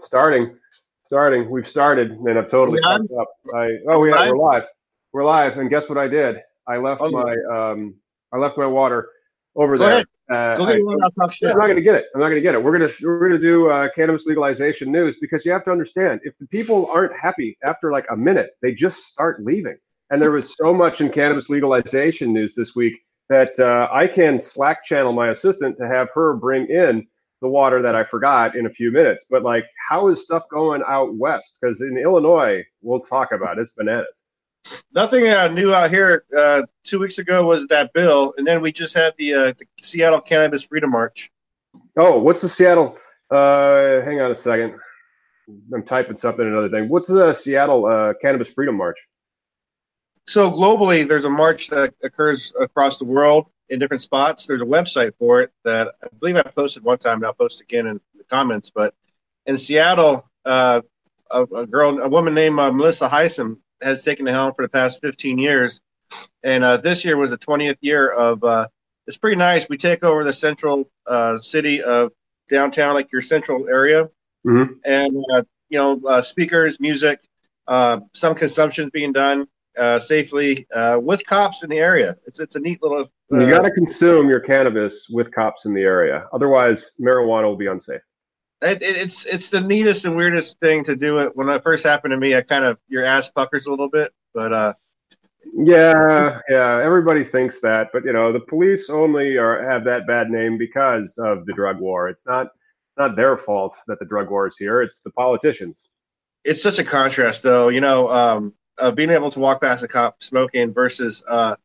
starting, starting. We've started, and I've totally fucked up. I oh We yeah, we're live. We're live, and guess what I did? I left Oh. my um, I left my water over Go there. ahead. Uh, Go I- one. I'll talk shit. I'm not going to get it. I'm not going to get it. We're going to we're going to do uh, cannabis legalization news because you have to understand if the people aren't happy after like a minute, they just start leaving. And there was so much in cannabis legalization news this week that uh, I can Slack channel my assistant to have her bring in the water that I forgot in a few minutes. But like, how is stuff going out west? Because in Illinois, we'll talk about it. it's bananas. Nothing uh, new out here. Uh, two weeks ago was that bill, and then we just had the, uh, the Seattle Cannabis Freedom March. Oh, what's the Seattle? Uh, hang on a second. I'm typing something another thing. What's the Seattle uh, Cannabis Freedom March? So globally, there's a march that occurs across the world in different spots. There's a website for it that I believe I posted one time, and I'll post again in the comments. But in Seattle, uh, a, a girl, a woman named uh, Melissa Heisem, has taken the helm for the past 15 years, and uh, this year was the 20th year of. Uh, it's pretty nice. We take over the central uh, city of downtown, like your central area, Mhm. and uh, you know, uh, speakers, music, uh, some consumption is being done uh, safely uh, with cops in the area. It's it's a neat little. Uh, You got to consume your cannabis with cops in the area. Otherwise, marijuana will be unsafe. it, it- it's it's the neatest and weirdest thing to do. It when it first happened to me, I kind of your ass puckers a little bit, but uh, Yeah, yeah. Everybody thinks that, but you know, the police only are have that bad name because of the drug war. It's not not their fault that the drug war is here. It's the politicians. it's such a contrast, though. You know, um, uh, being able to walk past a cop smoking versus. Uh,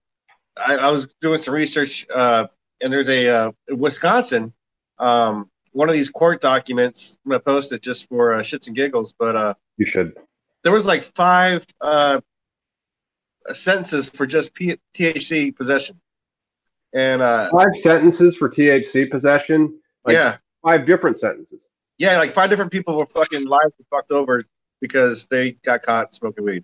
I, I was doing some research, uh, and there's a uh, Wisconsin. Um, one of these court documents. I'm gonna post it just for uh, shits and giggles, but uh, You should. there was like five uh, sentences for just P- THC possession, and uh, Five sentences for THC possession. Like yeah, Five different sentences. yeah, like five different people were fucking lives fucked over because they got caught smoking weed.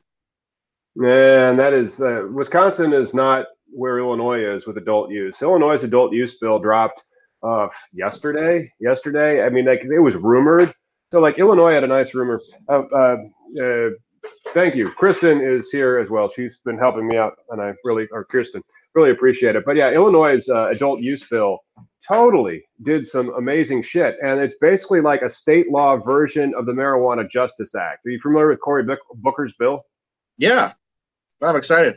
And that is uh, Wisconsin is not where Illinois is with adult use. Illinois' adult use bill dropped uh, yesterday. Yesterday, I mean, like it was rumored. So, like Illinois had a nice rumor. Uh, uh, uh, thank you, Kristen is here as well. She's been helping me out, and I really, or Kirsten, really appreciate it. But yeah, Illinois' uh, adult use bill totally did some amazing shit, and it's basically like a state law version of the Marijuana Justice Act. Are you familiar with Cory Booker's bill? Yeah, I'm excited.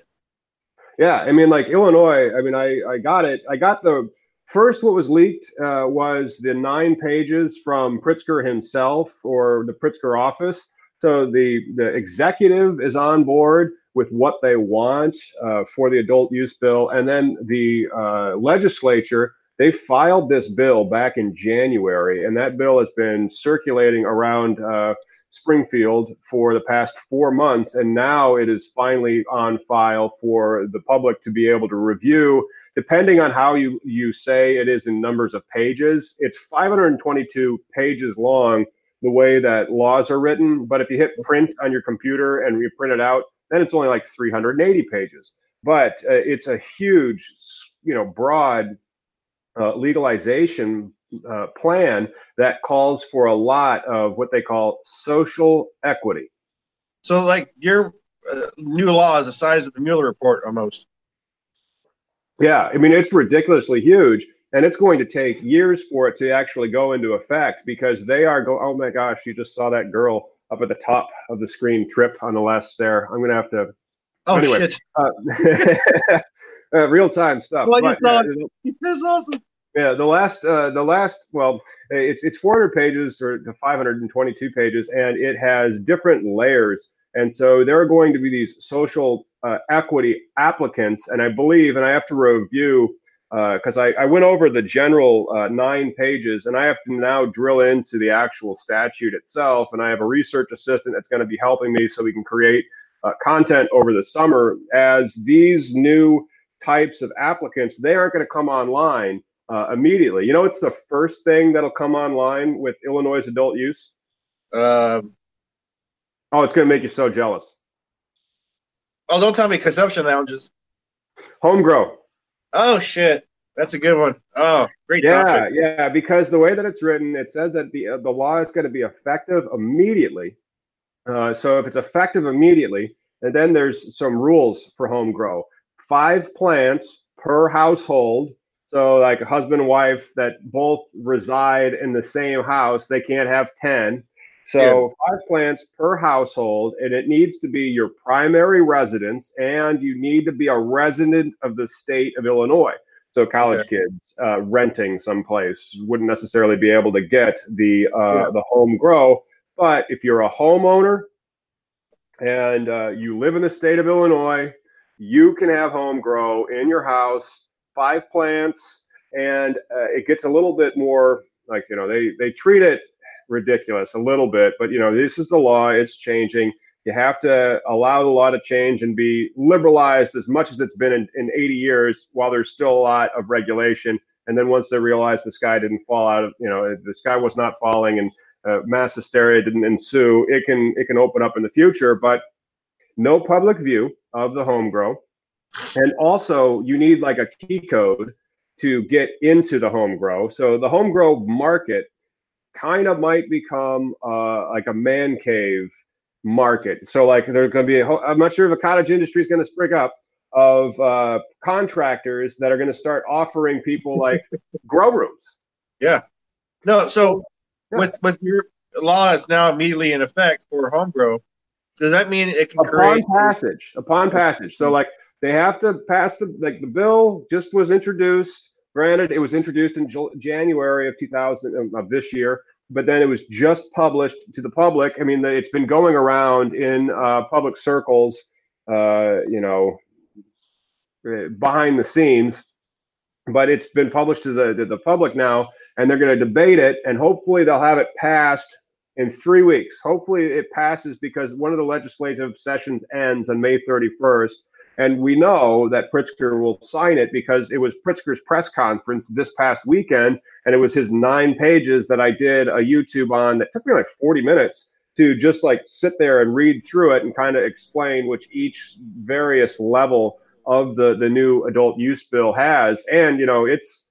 Yeah, I mean, like Illinois. I mean, I I got it. I got the first. What was leaked uh, was the nine pages from Pritzker himself or the Pritzker office. So the the executive is on board with what they want uh, for the adult use bill, and then the uh, legislature they filed this bill back in January, and that bill has been circulating around. Uh, Springfield for the past four months, and now it is finally on file for the public to be able to review. Depending on how you, you say it is in numbers of pages, it's 522 pages long the way that laws are written. But if you hit print on your computer and you print it out, then it's only like 380 pages. But uh, it's a huge, you know, broad uh, legalization uh, plan that calls for a lot of what they call social equity. So, like your uh, new law is the size of the Mueller report almost. Yeah, I mean, it's ridiculously huge, and it's going to take years for it to actually go into effect because they are go. Oh my gosh, you just saw that girl up at the top of the screen trip on the last stair. I'm gonna have to. Oh Anyway. shit! Uh, uh, real time stuff. Well, But, uh, That's awesome. Yeah, the last, uh, the last, well, it's it's 400 pages or to 522 pages, and it has different layers. And so there are going to be these social uh, equity applicants, and I believe, and I have to review because I, I went over the general uh, nine pages, and I have to now drill into the actual statute itself. And I have a research assistant that's going to be helping me so we can create uh, content over the summer as these new types of applicants they aren't going to come online uh, immediately. You know, it's the first thing that'll come online with Illinois adult use. Um, Oh, it's going to make you so jealous. oh, don't tell me consumption lounges. Home grow. Oh shit! That's a good one. Oh, great. Yeah, topic. yeah. Because the way that it's written, it says that the uh, the law is going to be effective immediately. Uh, so if it's effective immediately, and then there's some rules for home grow. Five plants per household. So like a husband and wife that both reside in the same house, they can't have ten. So yeah. five plants per household, and it needs to be your primary residence, and you need to be a resident of the state of Illinois. So college okay. kids uh, renting someplace wouldn't necessarily be able to get the uh, yeah. the home grow. But if you're a homeowner and uh, you live in the state of Illinois, you can have home grow in your house, five plants, and uh, it gets a little bit more like you know they they treat it ridiculous a little bit, but you know this is the law; it's changing you have to allow the law to change and be liberalized as much as it's been in, in 80 years while there's still a lot of regulation. And then once they realize the sky didn't fall out of, you know, the sky was not falling and uh, mass hysteria didn't ensue, it can it can open up in the future. But no public view of the home grow. And also you need like a key code to get into the home grow. So the home grow market kind of might become uh, like a man cave market. So like there's going to be, a ho- I'm not sure if a cottage industry is going to spring up of uh, contractors that are going to start offering people like grow rooms. Yeah. No. So yeah. with with your law is now immediately in effect for home grow, does that mean it can upon create passage? Upon passage. So like they have to pass the like the bill just was introduced. Granted, it was introduced in January of 2000 of this year but then it was just published to the public. I mean, it's been going around in uh, public circles, uh, you know, uh, behind the scenes, but it's been published to the to the public now, and they're going to debate it, and hopefully they'll have it passed in three weeks. Hopefully it passes because one of the legislative sessions ends on May 31st. And we know that Pritzker will sign it because it was Pritzker's press conference this past weekend, and it was his nine pages that I did a YouTube on that took me like 40 minutes to just like sit there and read through it and kind of explain which each various level of the the new adult use bill has. And you know, it's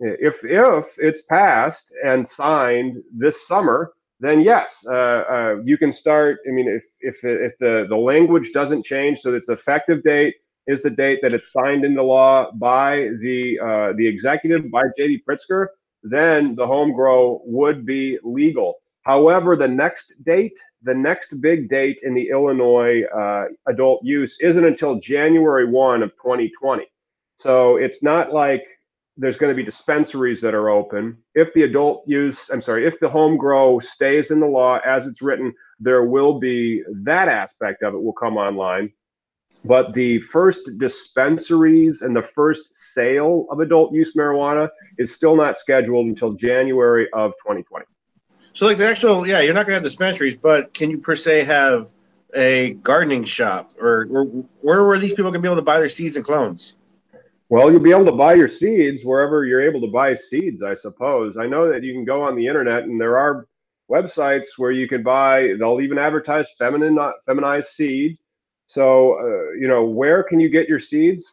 if if it's passed and signed this summer, then yes, uh, uh, you can start. I mean, if if if the the language doesn't change, so its effective date is the date that it's signed into law by the uh, the executive by J.B. Pritzker, then the home grow would be legal. However, the next date, the next big date in the Illinois uh, adult use isn't until January 1 of 2020. So it's not like there's going to be dispensaries that are open. If the adult use, I'm sorry, if the home grow stays in the law as it's written, there will be that aspect of it will come online. But the first dispensaries and the first sale of adult use marijuana is still not scheduled until January of 2020. So, like the actual, yeah, you're not going to have dispensaries, but can you per se have a gardening shop, or, or where were these people going to be able to buy their seeds and clones? Well, you'll be able to buy your seeds wherever you're able to buy seeds, I suppose. I know that you can go on the internet and there are websites where you can buy, they'll even advertise feminine, not feminized seed. So, uh, you know, where can you get your seeds?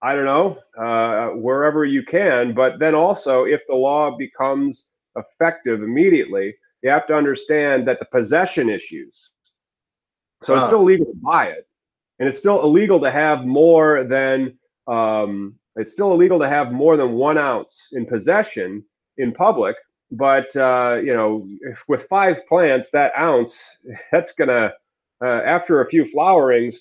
I don't know, uh, wherever you can. But then also, if the law becomes effective immediately, you have to understand that the possession issues. So it's still legal to buy it, and it's still illegal to have more than um, it's still illegal to have more than one ounce in possession in public. But uh, you know, with five plants, that ounce that's gonna uh, after a few flowerings,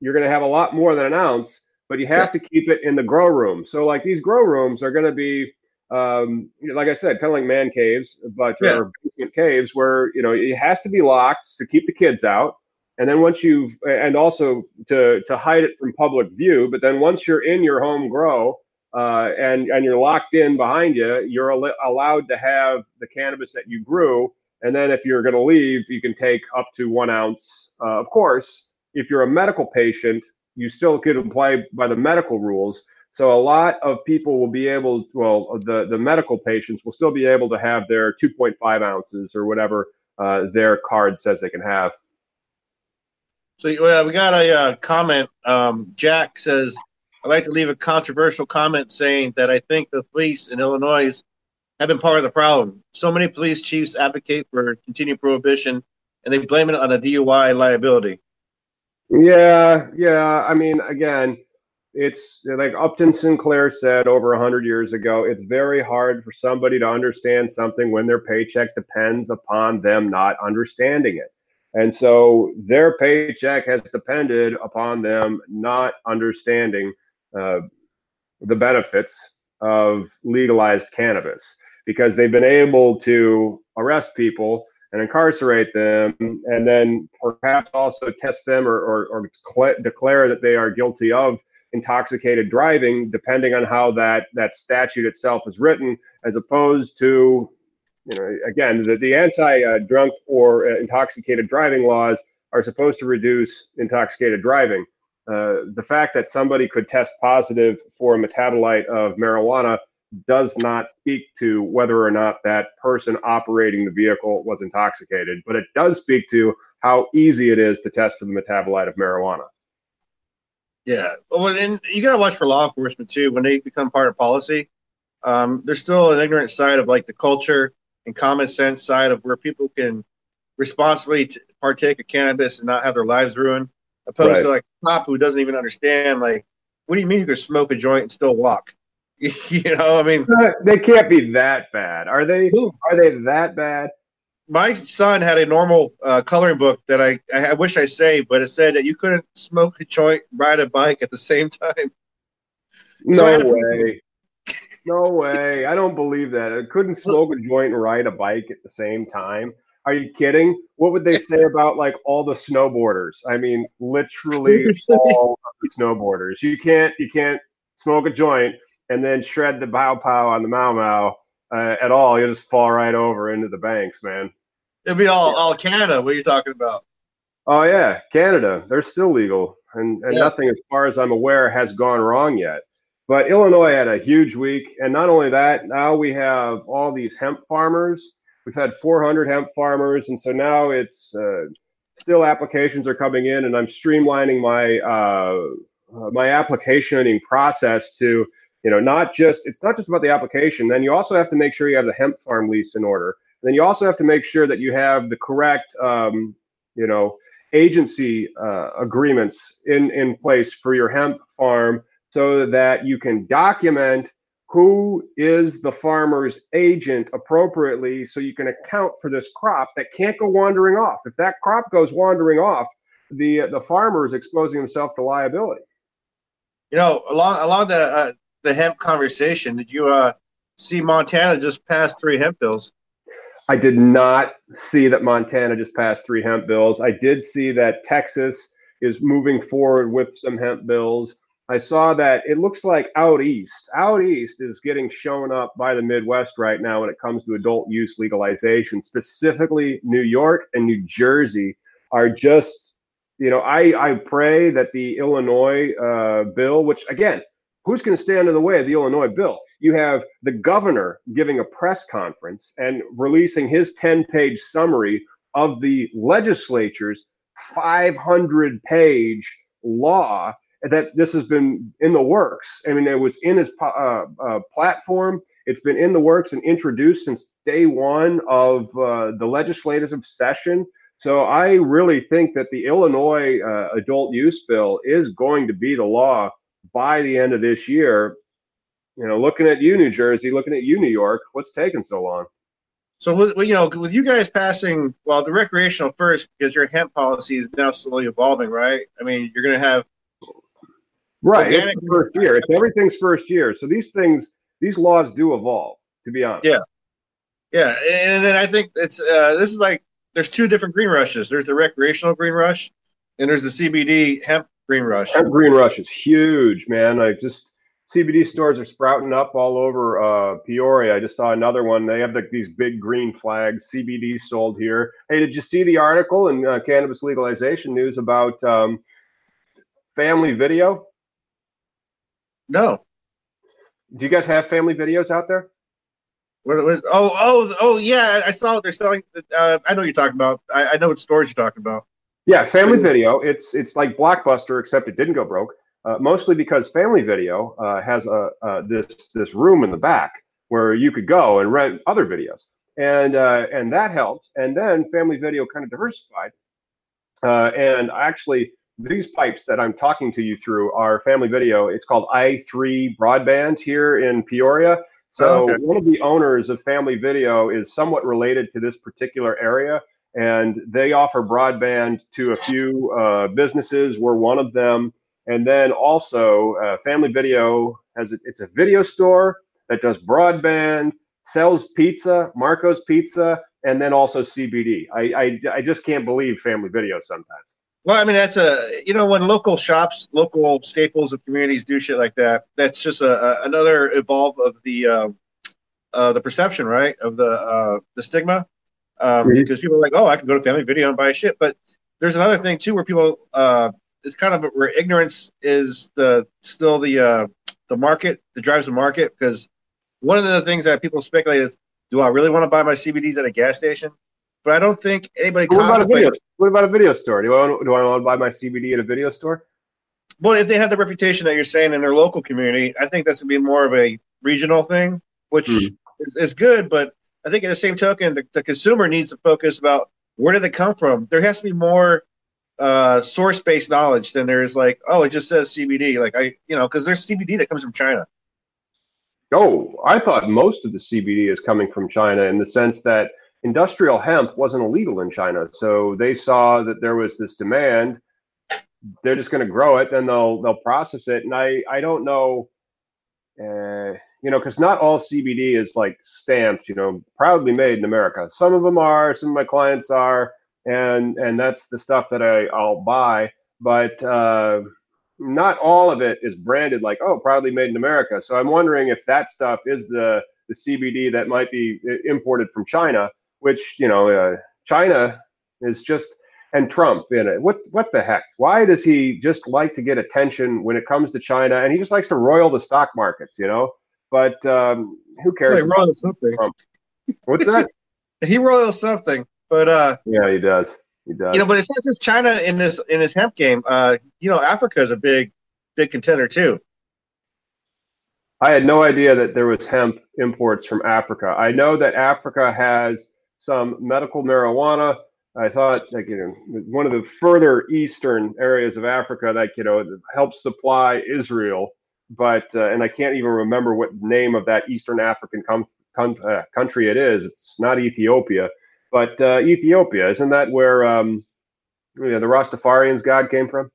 you're gonna have a lot more than an ounce. But you have to keep it in the grow room. So like these grow rooms are gonna be um, like I said, kind of like man caves, but yeah. or basement caves where you know it has to be locked to keep the kids out. And then once you've, and also to to hide it from public view, but then once you're in your home grow uh, and and you're locked in behind you, you're al- allowed to have the cannabis that you grew. And then if you're going to leave, you can take up to one ounce. Uh, of course, if you're a medical patient, you still could apply by the medical rules. So a lot of people will be able, well, the the medical patients will still be able to have their 2.5 ounces or whatever uh, their card says they can have. So we got a uh, comment. Um, Jack says, I'd like to leave a controversial comment saying that I think the police in Illinois have been part of the problem. So many police chiefs advocate for continued prohibition, and they blame it on a DUI liability. Yeah, yeah. I mean, again, it's like Upton Sinclair said over a hundred years ago. It's very hard for somebody to understand something when their paycheck depends upon them not understanding it. And so their paycheck has depended upon them not understanding uh, the benefits of legalized cannabis because they've been able to arrest people and incarcerate them and then perhaps also test them or, or, or declare that they are guilty of intoxicated driving depending on how that that statute itself is written as opposed to you know again the, the anti-drunk or intoxicated driving laws are supposed to reduce intoxicated driving uh, the fact that somebody could test positive for a metabolite of marijuana does not speak to whether or not that person operating the vehicle was intoxicated, but it does speak to how easy it is to test for the metabolite of marijuana. Yeah, well, and you got to watch for law enforcement too when they become part of policy. Um, there's still an ignorant side of like the culture and common sense side of where people can responsibly t- partake of cannabis and not have their lives ruined, opposed right. to like a cop who doesn't even understand like, what do you mean you can smoke a joint and still walk? you know, I mean, they can't be that bad, are they? Are they that bad? My son had a normal uh, coloring book that I, I wish I saved, but it said that you couldn't smoke a joint, ride a bike at the same time. No so way. No way. I don't believe that. I couldn't smoke a joint and ride a bike at the same time. Are you kidding? What would they say about like all the snowboarders? I mean, literally all the snowboarders. You can't you can't smoke a joint and then shred the bow pow on the Mau Mau uh, at all, you'll just fall right over into the banks, man. It'll be all, all Canada. What are you talking about? Oh yeah, Canada. They're still legal, and, and yeah. nothing, as far as I'm aware, has gone wrong yet. But Illinois had a huge week, and not only that, now we have all these hemp farmers. We've had 400 hemp farmers, and so now it's uh, still applications are coming in, and I'm streamlining my uh, uh my applicationing process to you know, not just it's not just about the application. Then you also have to make sure you have the hemp farm lease in order. And then you also have to make sure that you have the correct, um, you know, agency uh, agreements in in place for your hemp farm, so that you can document who is the farmer's agent appropriately, so you can account for this crop that can't go wandering off. If that crop goes wandering off, the the farmer is exposing himself to liability. You know, along along the uh, the hemp conversation, did you uh, see Montana just pass three hemp bills? I did not see that Montana just passed three hemp bills. I did see that Texas is moving forward with some hemp bills. I saw that it looks like out east, out east is getting shown up by the Midwest right now when it comes to adult use legalization. Specifically, New York and New Jersey are just, you know, I I pray that the Illinois uh, bill, which again who's going to stand in the way of the Illinois bill? You have the governor giving a press conference and releasing his 10 page summary of the legislature's 500 page law that this has been in the works. I mean, it was in his uh, uh, platform. It's been in the works and introduced since day one of uh, the legislative session. So I really think that the Illinois uh, adult use bill is going to be the law by the end of this year. You know, looking at you, New Jersey, looking at you, New York, what's taking so long? So, with, you know, with you guys passing, well, the recreational first, because your hemp policy is now slowly evolving, right? I mean, you're going to have right. It's the first year. It's everything's first year. So these things, these laws do evolve. To be honest. Yeah. Yeah, and then I think it's uh, this is like there's two different green rushes. There's the recreational green rush, and there's the CBD hemp Green Rush. Hemp green Rush is huge, man. I just CBD stores are sprouting up all over uh, Peoria. I just saw another one. They have like these big green flags. CBD sold here. Hey, did you see the article in uh, Cannabis Legalization News about um, family video? No. Do you guys have family videos out there? What was? Oh, oh, oh, yeah. I saw they're selling. Uh, I know you're talking about. I, I know what stores you're talking about. Yeah, Family Video. It's it's like Blockbuster, except it didn't go broke. uh, mostly because Family Video uh, has a this this room in the back where you could go and rent other videos, and and that helped. And then Family Video kind of diversified, and actually these pipes that I'm talking to you through are Family Video. It's called i3 Broadband here in Peoria. So oh, okay. one of the owners of Family Video is somewhat related to this particular area, and they offer broadband to a few uh, businesses. We're one of them, and then also uh, Family Video has a, it's a video store that does broadband, sells pizza, Marco's Pizza, and then also CBD. I, I, I just can't believe Family Video sometimes. Well, I mean, that's a you know when local shops, local staples of communities do shit like that. That's just a, a another evolve of the uh, uh, the perception, right, of the uh, the stigma. Um, mm-hmm. Because people are like, oh, I can go to Family Video and buy shit, but there's another thing too where people uh, it's kind of where ignorance is the still the uh, the market that drives the market. Because one of the things that people speculate is, do I really want to buy my CBDs at a gas station? But I don't think anybody. What about a video? What about a video store? Do I want, do I want to buy my CBD at a video store? Well, if they have the reputation that you're saying in their local community, I think that's gonna be more of a regional thing, which mm. is, is, good. But I think, at the same token, the, the, consumer needs to focus about where did they come from. There has to be more uh, source-based knowledge than there is like, oh, it just says CBD. Like I, you know, because there's CBD that comes from China. Oh, I thought most of the CBD is coming from China in the sense that industrial hemp wasn't illegal in China. So they saw that there was this demand. They're just going to grow it, then they'll they'll process it. And I I don't know, uh, you know, because not all CBD is like stamped, you know, proudly made in America. Some of them are. Some of my clients are, and and that's the stuff that I I'll buy. But uh, not all of it is branded like oh proudly made in America. So I'm wondering if that stuff is the the CBD that might be imported from China which you know uh, China is just and Trump in it. What what the heck? Why does he just like to get attention when it comes to China? And he just likes to roil the stock markets, you know. But um, who cares? He roils something. Trump? What's that? he roils something, but uh, yeah, he does. He does. You know, but it's not just China in this in this hemp game. Uh, you know, Africa is a big big contender too. I had no idea that there was hemp imports from Africa. I know that Africa has some medical marijuana. I thought, like, you know, one of the further eastern areas of Africa that, you know, helps supply Israel. But, uh, and I can't even remember what name of that Eastern African com- com- uh, country it is. It's not Ethiopia, but uh, Ethiopia. Isn't that where um, you know, the Rastafarians' God came from?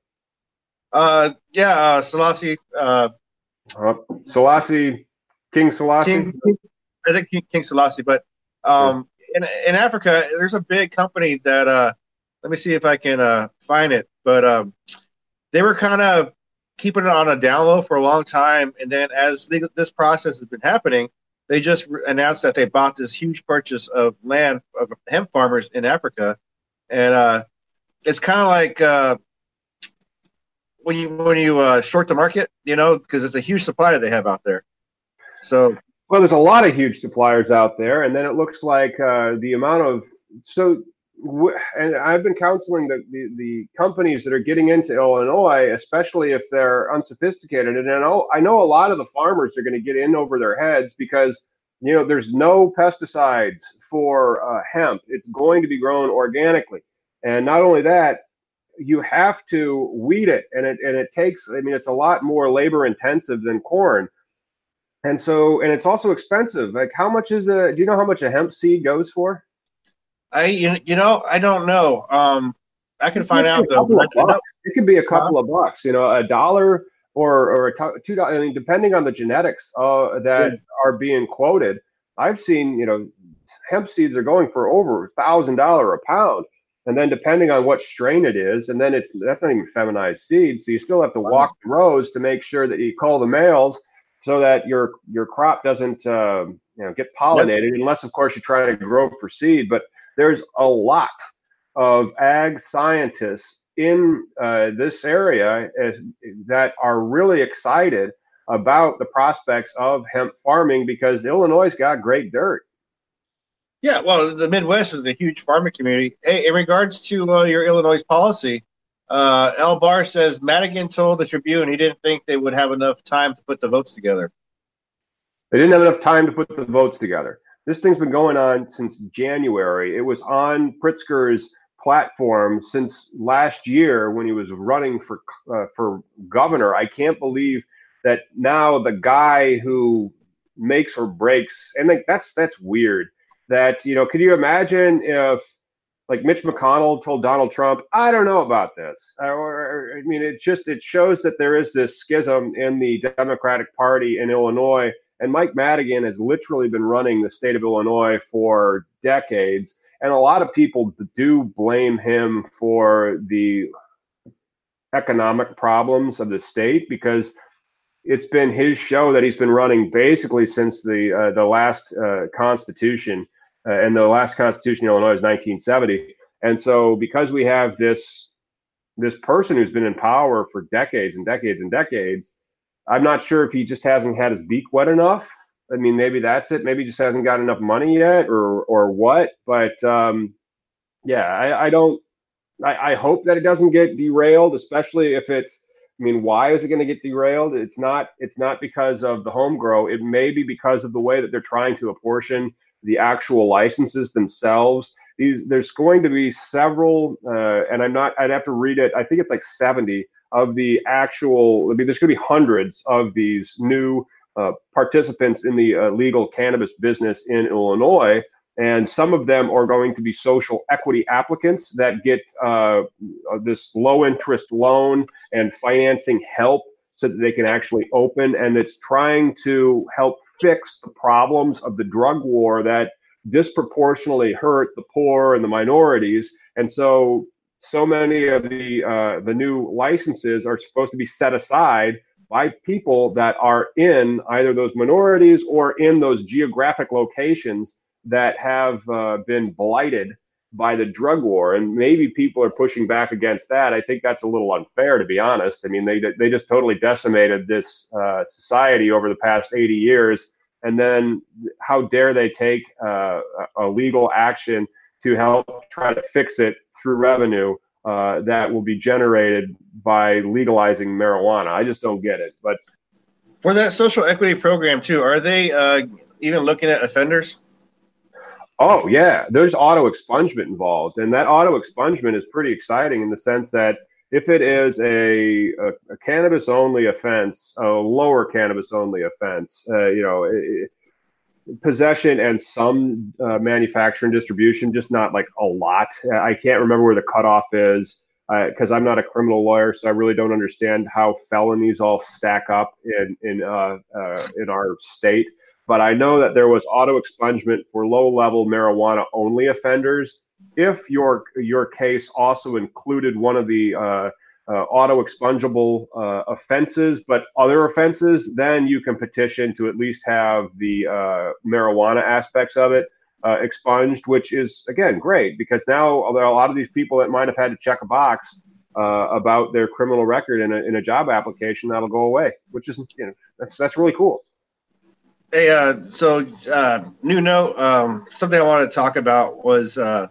Uh, yeah, uh, Selassie. Uh, uh, Selassie, King Selassie. King, I think King, King Selassie, but um, in in Africa, there's a big company that uh, let me see if I can uh, find it, but um, they were kind of keeping it on a down low for a long time, and then as this process has been happening, they just announced that they bought this huge purchase of land of hemp farmers in Africa, and uh, it's kind of like uh, when you when you uh, short the market, you know, because it's a huge supply that they have out there. So well, there's a lot of huge suppliers out there, and then it looks like uh, the amount of so. And I've been counseling the, the, the companies that are getting into Illinois, especially if they're unsophisticated. And I know I know a lot of the farmers are going to get in over their heads because you know there's no pesticides for uh, hemp. It's going to be grown organically, and not only that, you have to weed it, and it and it takes. I mean, it's a lot more labor intensive than corn and so, and it's also expensive. Like, how much is a? Do you know how much a hemp seed goes for? I you know I don't know. Um, I can find out though. It could be a couple of bucks. You know, a dollar or or a two dollars. I mean, depending on the genetics uh, that yeah. are being quoted. I've seen you know hemp seeds are going for over a thousand dollar a pound. And then depending on what strain it is, and then it's that's not even feminized seeds, so you still have to walk the rows to make sure that you call the males so that your your crop doesn't uh, you know get pollinated, yep. unless of course you're trying to grow for seed. But there's a lot of ag scientists in uh, this area as, that are really excited about the prospects of hemp farming because Illinois got great dirt. Yeah, well, the Midwest is a huge farming community. Hey, in regards to uh, your Illinois policy, Uh, El Bar says Madigan told the Tribune he didn't think they would have enough time to put the votes together. They didn't have enough time to put the votes together. This thing's been going on since January. It was on Pritzker's platform since last year when he was running for uh, for governor. I can't believe that now the guy who makes or breaks and like that's that's weird. That you know, could you imagine if like Mitch McConnell told Donald Trump, I don't know about this. Or, I mean, it just it shows that there is this schism in the Democratic Party in Illinois, and Mike Madigan has literally been running the state of Illinois for decades, and a lot of people do blame him for the economic problems of the state because it's been his show that he's been running basically since the uh, the last uh, Constitution and the last constitution in Illinois is 1970. And so, because we have this this person who's been in power for decades and decades and decades, I'm not sure if he just hasn't had his beak wet enough. I mean, maybe that's it. Maybe he just hasn't got enough money yet, or or what. But um, yeah, I, I don't. I, I hope that it doesn't get derailed, especially if it's. I mean, why is it going to get derailed? It's not. It's not because of the home grow. It may be because of the way that they're trying to apportion the actual licenses themselves. These, there's going to be several, uh, and I'm not. I'd have to read it. I think it's like 70 of the actual. I mean, there's going to be hundreds of these new uh, participants in the uh, legal cannabis business in Illinois, and some of them are going to be social equity applicants that get uh, this low interest loan and financing help so that they can actually open, and it's trying to help fix the problems of the drug war that disproportionately hurt the poor and the minorities. And so, so many of the uh, the new licenses are supposed to be set aside by people that are in either those minorities or in those geographic locations that have uh, been blighted by the drug war, and maybe people are pushing back against that. I think that's a little unfair, to be honest. I mean, they they just totally decimated this uh, society over the past 80 years, and then how dare they take uh, a legal action to help try to fix it through revenue uh, that will be generated by legalizing marijuana? I just don't get it. But for that social equity program too, are they uh, even looking at offenders? Oh yeah, there's auto expungement involved, and that auto expungement is pretty exciting in the sense that if it is a, a, a cannabis only offense, a lower cannabis only offense, uh, you know, it, possession and some uh, manufacturing distribution, just not like a lot. I can't remember where the cutoff is because uh, I'm not a criminal lawyer, so I really don't understand how felonies all stack up in in uh, uh, in our state but I know that there was auto expungement for low level marijuana only offenders. If your your case also included one of the uh, uh, auto expungible uh, offenses, but other offenses, then you can petition to at least have the uh, marijuana aspects of it uh, expunged, which is again great because now a lot of these people that might have had to check a box uh, about their criminal record in a, in a job application that'll go away, which is you know that's that's really cool. Hey, uh, so uh, new note. Um, something I wanted to talk about was uh,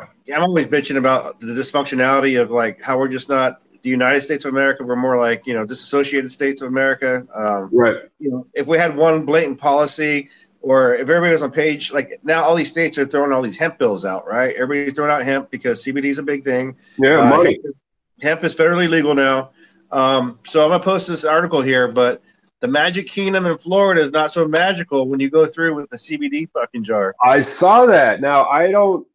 I'm always bitching about the dysfunctionality of like how we're just not the United States of America. We're more like you know disassociated states of America. Um, right. You know, if we had one blatant policy, or if everybody was on page, like now all these states are throwing all these hemp bills out, right? Everybody's throwing out hemp because CBD is a big thing. Yeah, uh, money. Hemp, hemp is federally legal now. Um, so I'm gonna post this article here, but the Magic Kingdom in Florida is not so magical when you go through with the CBD fucking jar. I saw that. Now I don't.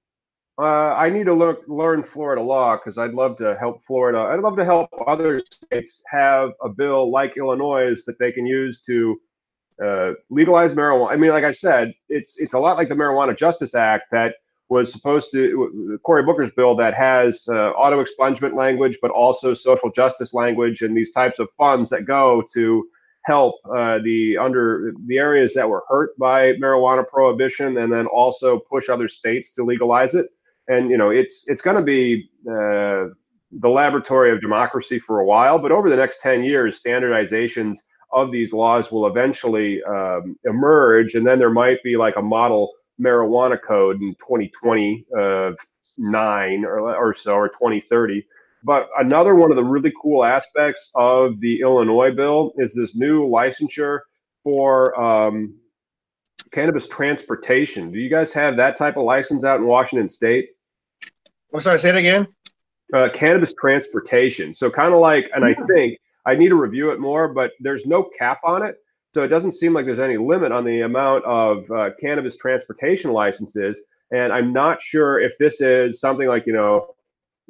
Uh, I need to learn learn Florida law because I'd love to help Florida. I'd love to help other states have a bill like Illinois that they can use to uh, legalize marijuana. I mean, like I said, it's it's a lot like the Marijuana Justice Act that was supposed to Cory Booker's bill that has uh, auto expungement language, but also social justice language and these types of funds that go to help uh, the under the areas that were hurt by marijuana prohibition, and then also push other states to legalize it. And you know, it's it's going to be uh, the laboratory of democracy for a while, but over the next ten years, standardizations of these laws will eventually um, emerge, and then there might be like a model marijuana code in 2029 uh, or, or so, or 2030 But another one of the really cool aspects of the Illinois bill is this new licensure for um, cannabis transportation. Do you guys have that type of license out in Washington State? I'm sorry, say it again. Uh, cannabis transportation. So kind of like, and I think I need to review it more, but there's no cap on it. So it doesn't seem like there's any limit on the amount of uh, cannabis transportation licenses. And I'm not sure if this is something like, you know,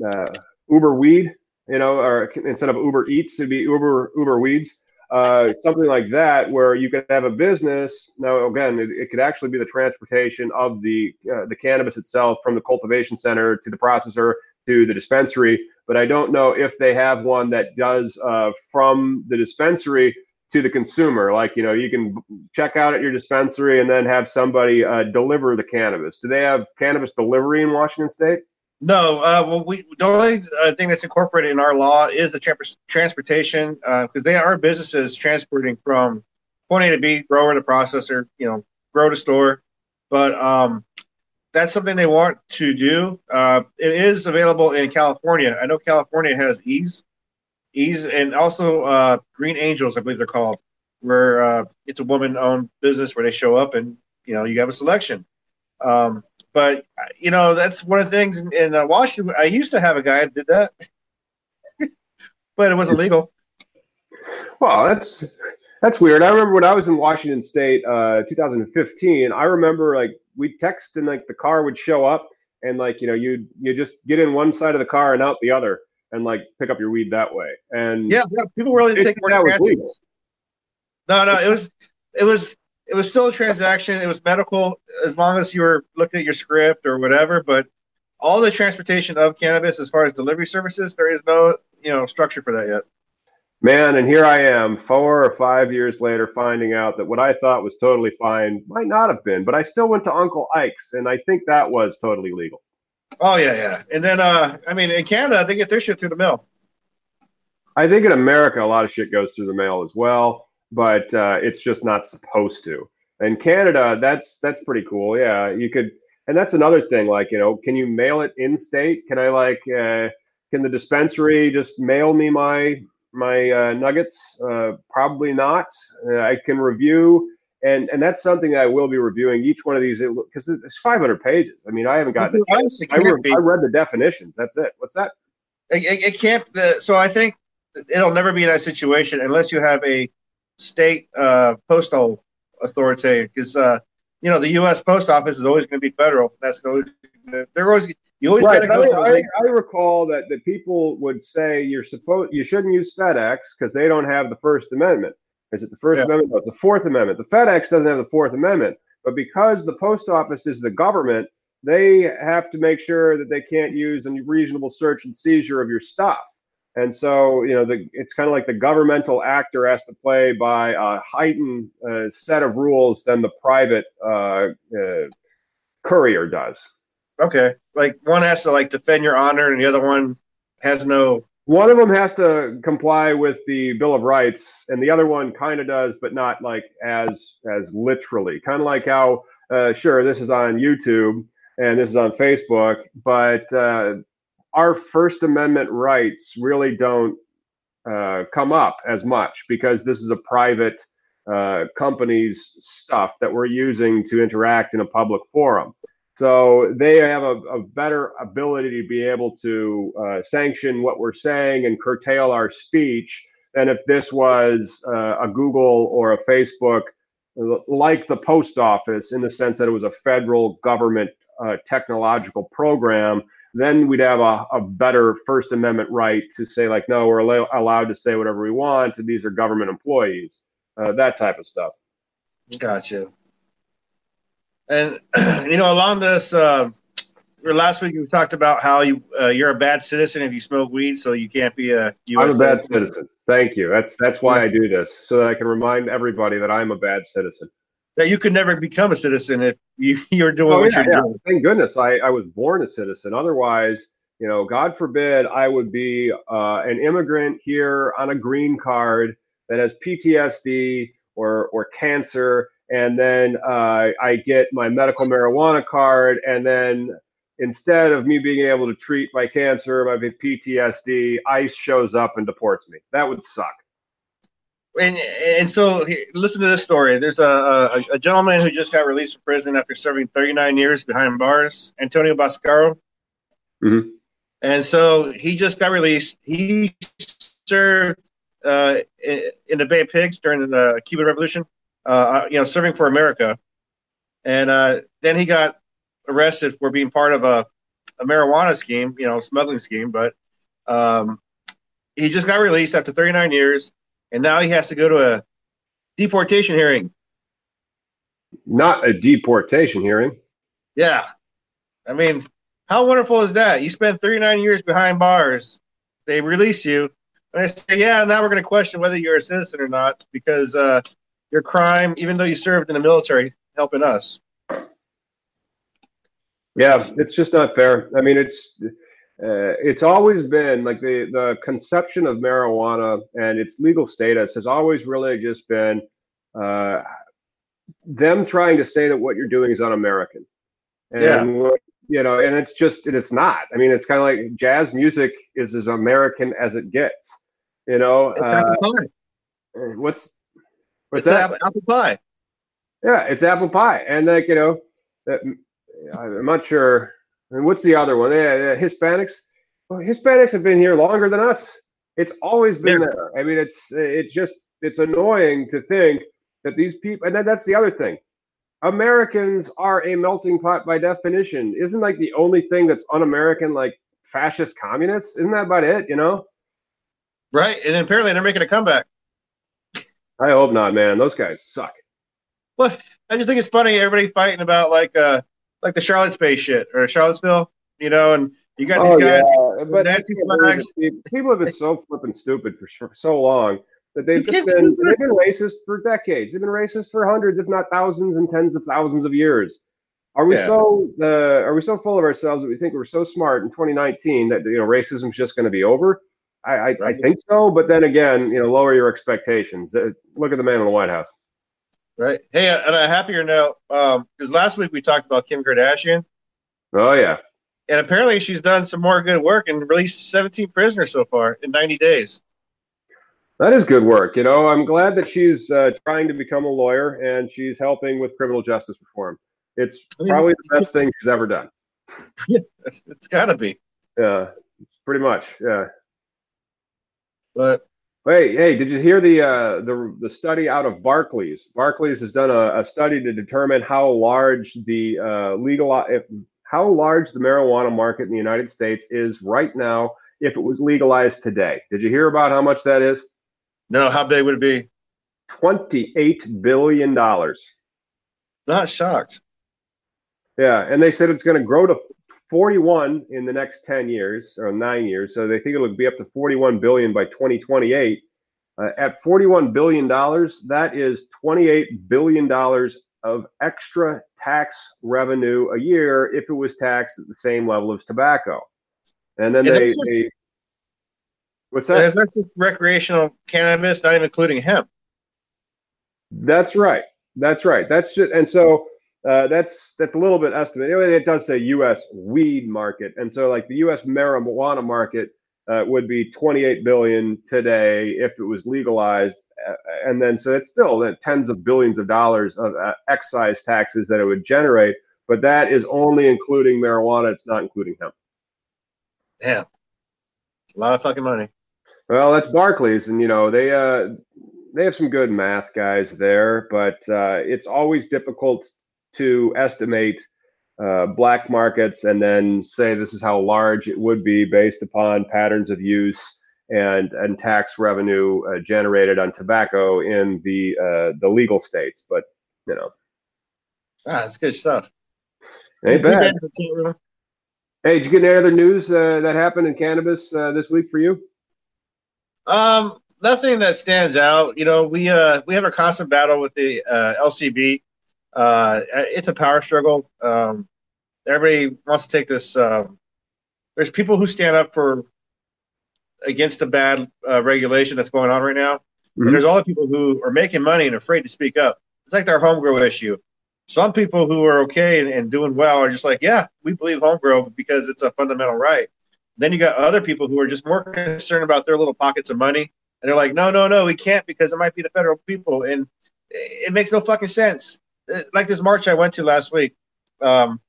uh, Uber Weed, you know, or instead of Uber Eats, it'd be Uber Uber Weeds, uh, something like that, where you could have a business. Now, again, it, it could actually be the transportation of the uh, the cannabis itself from the cultivation center to the processor to the dispensary. But I don't know if they have one that does uh, from the dispensary to the consumer. Like, you know, you can check out at your dispensary and then have somebody uh, deliver the cannabis. Do they have cannabis delivery in Washington State? No, uh, well, we the only uh, thing that's incorporated in our law is the tra- transportation because uh, they are businesses transporting from point A to B, grower to processor, you know, grow to store. But um, that's something they want to do. Uh, it is available in California. I know California has Eaze, Eaze, and also uh, Green Angels, I believe they're called, where uh, it's a woman-owned business where they show up and you know you have a selection. Um, but you know that's one of the things in, in uh, Washington. I used to have a guy that did that, but it wasn't legal. Well, that's that's weird. I remember when I was in Washington State, uh, 2015. I remember like we text and like the car would show up, and like you know you you just get in one side of the car and out the other, and like pick up your weed that way. And yeah, yeah people really take more legal. No, no, it was it was it was still a transaction. It was medical as long as you were looking at your script or whatever. But all the transportation of cannabis, as far as delivery services, there is no you know structure for that yet. Man, and here I am, four or five years later, finding out that what I thought was totally fine might not have been. But I still went to Uncle Ike's, and I think that was totally legal. Oh yeah, yeah. And then, uh, I mean, in Canada, they get their shit through the mail. I think in America, a lot of shit goes through the mail as well, but uh, it's just not supposed to. In Canada, that's that's pretty cool. Yeah, you could, and that's another thing. Like, you know, can you mail it in state? Can I like? Uh, can the dispensary just mail me my my uh, nuggets? Uh, probably not. Uh, I can review, and and that's something I will be reviewing each one of these because it's 500 pages. I mean, I haven't gotten. I, I, re- I, read the definitions. That's it. What's that? It, it can't. The, so I think it'll never be that situation unless you have a state uh, postal authority because uh, you know the U.S. Post Office is always going to be federal. That's always they're always you always right. got to go. I, I, recall that that people would say you're supposed you shouldn't use FedEx because they don't have the First Amendment. Is it the First yeah. Amendment? No, it's the Fourth Amendment. The FedEx doesn't have the Fourth Amendment, but because the post office is the government, they have to make sure that they can't use a reasonable search and seizure of your stuff. And so, you know, the, it's kind of like the governmental actor has to play by a heightened uh, set of rules than the private uh, uh, courier does. Okay, like one has to like defend your honor, and the other one has no. One of them has to comply with the Bill of Rights, and the other one kind of does, but not like as as literally. Kind of like how, uh, sure, this is on YouTube and this is on Facebook, but uh, our First Amendment rights really don't uh, come up as much because this is a private uh, company's stuff that we're using to interact in a public forum. So they have a, a better ability to be able to uh, sanction what we're saying and curtail our speech than if this was uh, a Google or a Facebook, like the post office, in the sense that it was a federal government uh, technological program. Then we'd have a, a, better First Amendment right to say, like, no, we're al- allowed to say whatever we want. These are government employees, uh, that type of stuff. Gotcha. And you know, along this, uh, last week we talked about how you uh, you're a bad citizen if you smoke weed, so you can't be a U.S. I'm a bad citizen. citizen. Thank you. That's that's why I do this, so that I can remind everybody that I'm a bad citizen. That you could never become a citizen if you, you're doing oh, what yeah, you're yeah. doing. Thank goodness I, I was born a citizen. Otherwise, you know, God forbid I would be uh, an immigrant here on a green card that has PTSD or or cancer and then uh, I get my medical marijuana card, and then instead of me being able to treat my cancer, my PTSD, ICE shows up and deports me. That would suck. And and so listen to this story. There's a, a, a gentleman who just got released from prison after serving 39 years behind bars, Antonio Bascaro. Mm-hmm. And so he just got released. He served uh, in the Bay of Pigs during the Cuban Revolution, uh, you know, serving for America. And uh, then he got arrested for being part of a, a marijuana scheme, you know, smuggling scheme. But um, he just got released after 39 years, and now he has to go to a deportation hearing. Not a deportation hearing. Yeah. I mean, how wonderful is that? You spend 39 years behind bars, they release you, and I say, yeah, now we're going to question whether you're a citizen or not because uh, your crime, even though you served in the military, helping us. Yeah, it's just not fair. I mean, it's uh, it's always been like the the conception of marijuana and its legal status has always really just been uh, them trying to say that what you're doing is un-American. And yeah. what, you know, and it's just it is not. I mean, it's kind of like jazz music is as American as it gets. You know, uh, what's what's it's that? Apple pie. Yeah, it's apple pie, and like you know, that I'm not sure. And what's the other one? Yeah, yeah, Hispanics. Well, Hispanics have been here longer than us. It's always been yeah. there. I mean, it's it's just it's annoying to think that these people, and then that's the other thing. Americans are a melting pot by definition. Isn't like the only thing that's un-American like fascist communists? Isn't that about it? You know? Right, and then apparently they're making a comeback. I hope not, man. Those guys suck. Well, I just think it's funny. Everybody fighting about like uh like the Charlotte space shit or Charlottesville, you know, and you got these oh, guys. Yeah. But people have been so flipping stupid for, for so long that they've just been they've been racist for decades. They've been racist for hundreds, if not thousands and tens of thousands of years. Are we yeah. so uh, are we so full of ourselves that we think we're so smart in 2019 that you know racism's just going to be over? I, I, I, think so, but then again, you know, lower your expectations. Look at the man in the White House. Right. Hey, on a happier note, because um, last week we talked about Kim Kardashian. Oh yeah. And apparently she's done some more good work and released 17 prisoners so far in 90 days. That is good work. You know, I'm glad that she's uh, trying to become a lawyer and she's helping with criminal justice reform. It's I mean, probably the best thing she's ever done. Yeah, it's got to be. Yeah, pretty much. Yeah. But Hey, hey, did you hear the uh, the the study out of Barclays? Barclays has done a, a study to determine how large the uh, legal if, how large the marijuana market in the United States is right now if it was legalized today. Did you hear about how much that is? No, how big would it be? Twenty-eight billion dollars. Not shocked. Yeah, and they said it's going to grow to 41 in the next 10 years or nine years. So they think it'll be up to 41 billion by 2028. Uh, at 41 billion dollars, that is 28 billion dollars of extra tax revenue a year if it was taxed at the same level as tobacco. And then they, they, what's that? That's just recreational cannabis, not even including hemp. That's right. That's right. That's just and so uh, that's that's a little bit estimated. It does say U.S. weed market, and so like the U.S. marijuana market uh, would be 28 billion today if it was legalized, uh, and then so it's still tens of billions of dollars of uh, excise taxes that it would generate. But that is only including marijuana. It's not including hemp. Damn, a lot of fucking money. Well, that's Barclays, and you know they uh they have some good math guys there, but uh, it's always difficult to estimate uh, black markets and then say this is how large it would be based upon patterns of use and and tax revenue uh, generated on tobacco in the uh, the legal states. But you know, ah, that's good stuff. Ain't bad. Hey, did you get any other news uh, that happened in cannabis uh, this week for you? Um, nothing that stands out. You know, we uh we have a constant battle with the uh, LCB uh, it's a power struggle. Um, everybody wants to take this. Um, there's people who stand up for against the bad uh, regulation that's going on right now, mm-hmm. and there's all the people who are making money and afraid to speak up. It's like their home grow issue. Some people who are okay and, and doing well are just like, yeah, we believe home grow because it's a fundamental right. Then you got other people who are just more concerned about their little pockets of money, and they're like, no, no, no, we can't because it might be the federal people, and it makes no fucking sense. Uh, like this march I went to last week, um,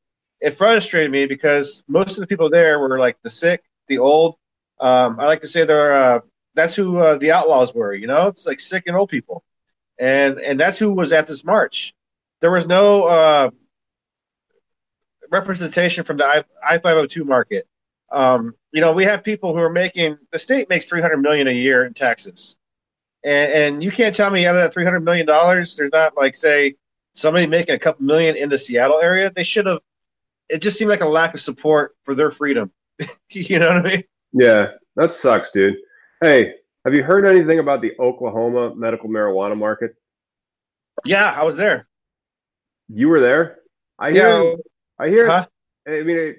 it frustrated me because most of the people there were like the sick, the old. Um, I like to say they're uh, that's who uh, the outlaws were. You know, it's like sick and old people, and and that's who was at this march. There was no uh, representation from the I five hundred two market. Um, you know, we have people who are making the state makes three hundred million a year in taxes, and, and you can't tell me out of that three hundred million dollars, there's not like say somebody making a couple million in the Seattle area. They should have. It just seemed like a lack of support for their freedom. you know what I mean? Yeah, that sucks, dude. Hey, have you heard anything about the Oklahoma medical marijuana market? Yeah, I was there. You were there. I hear. I hear. Huh? I mean,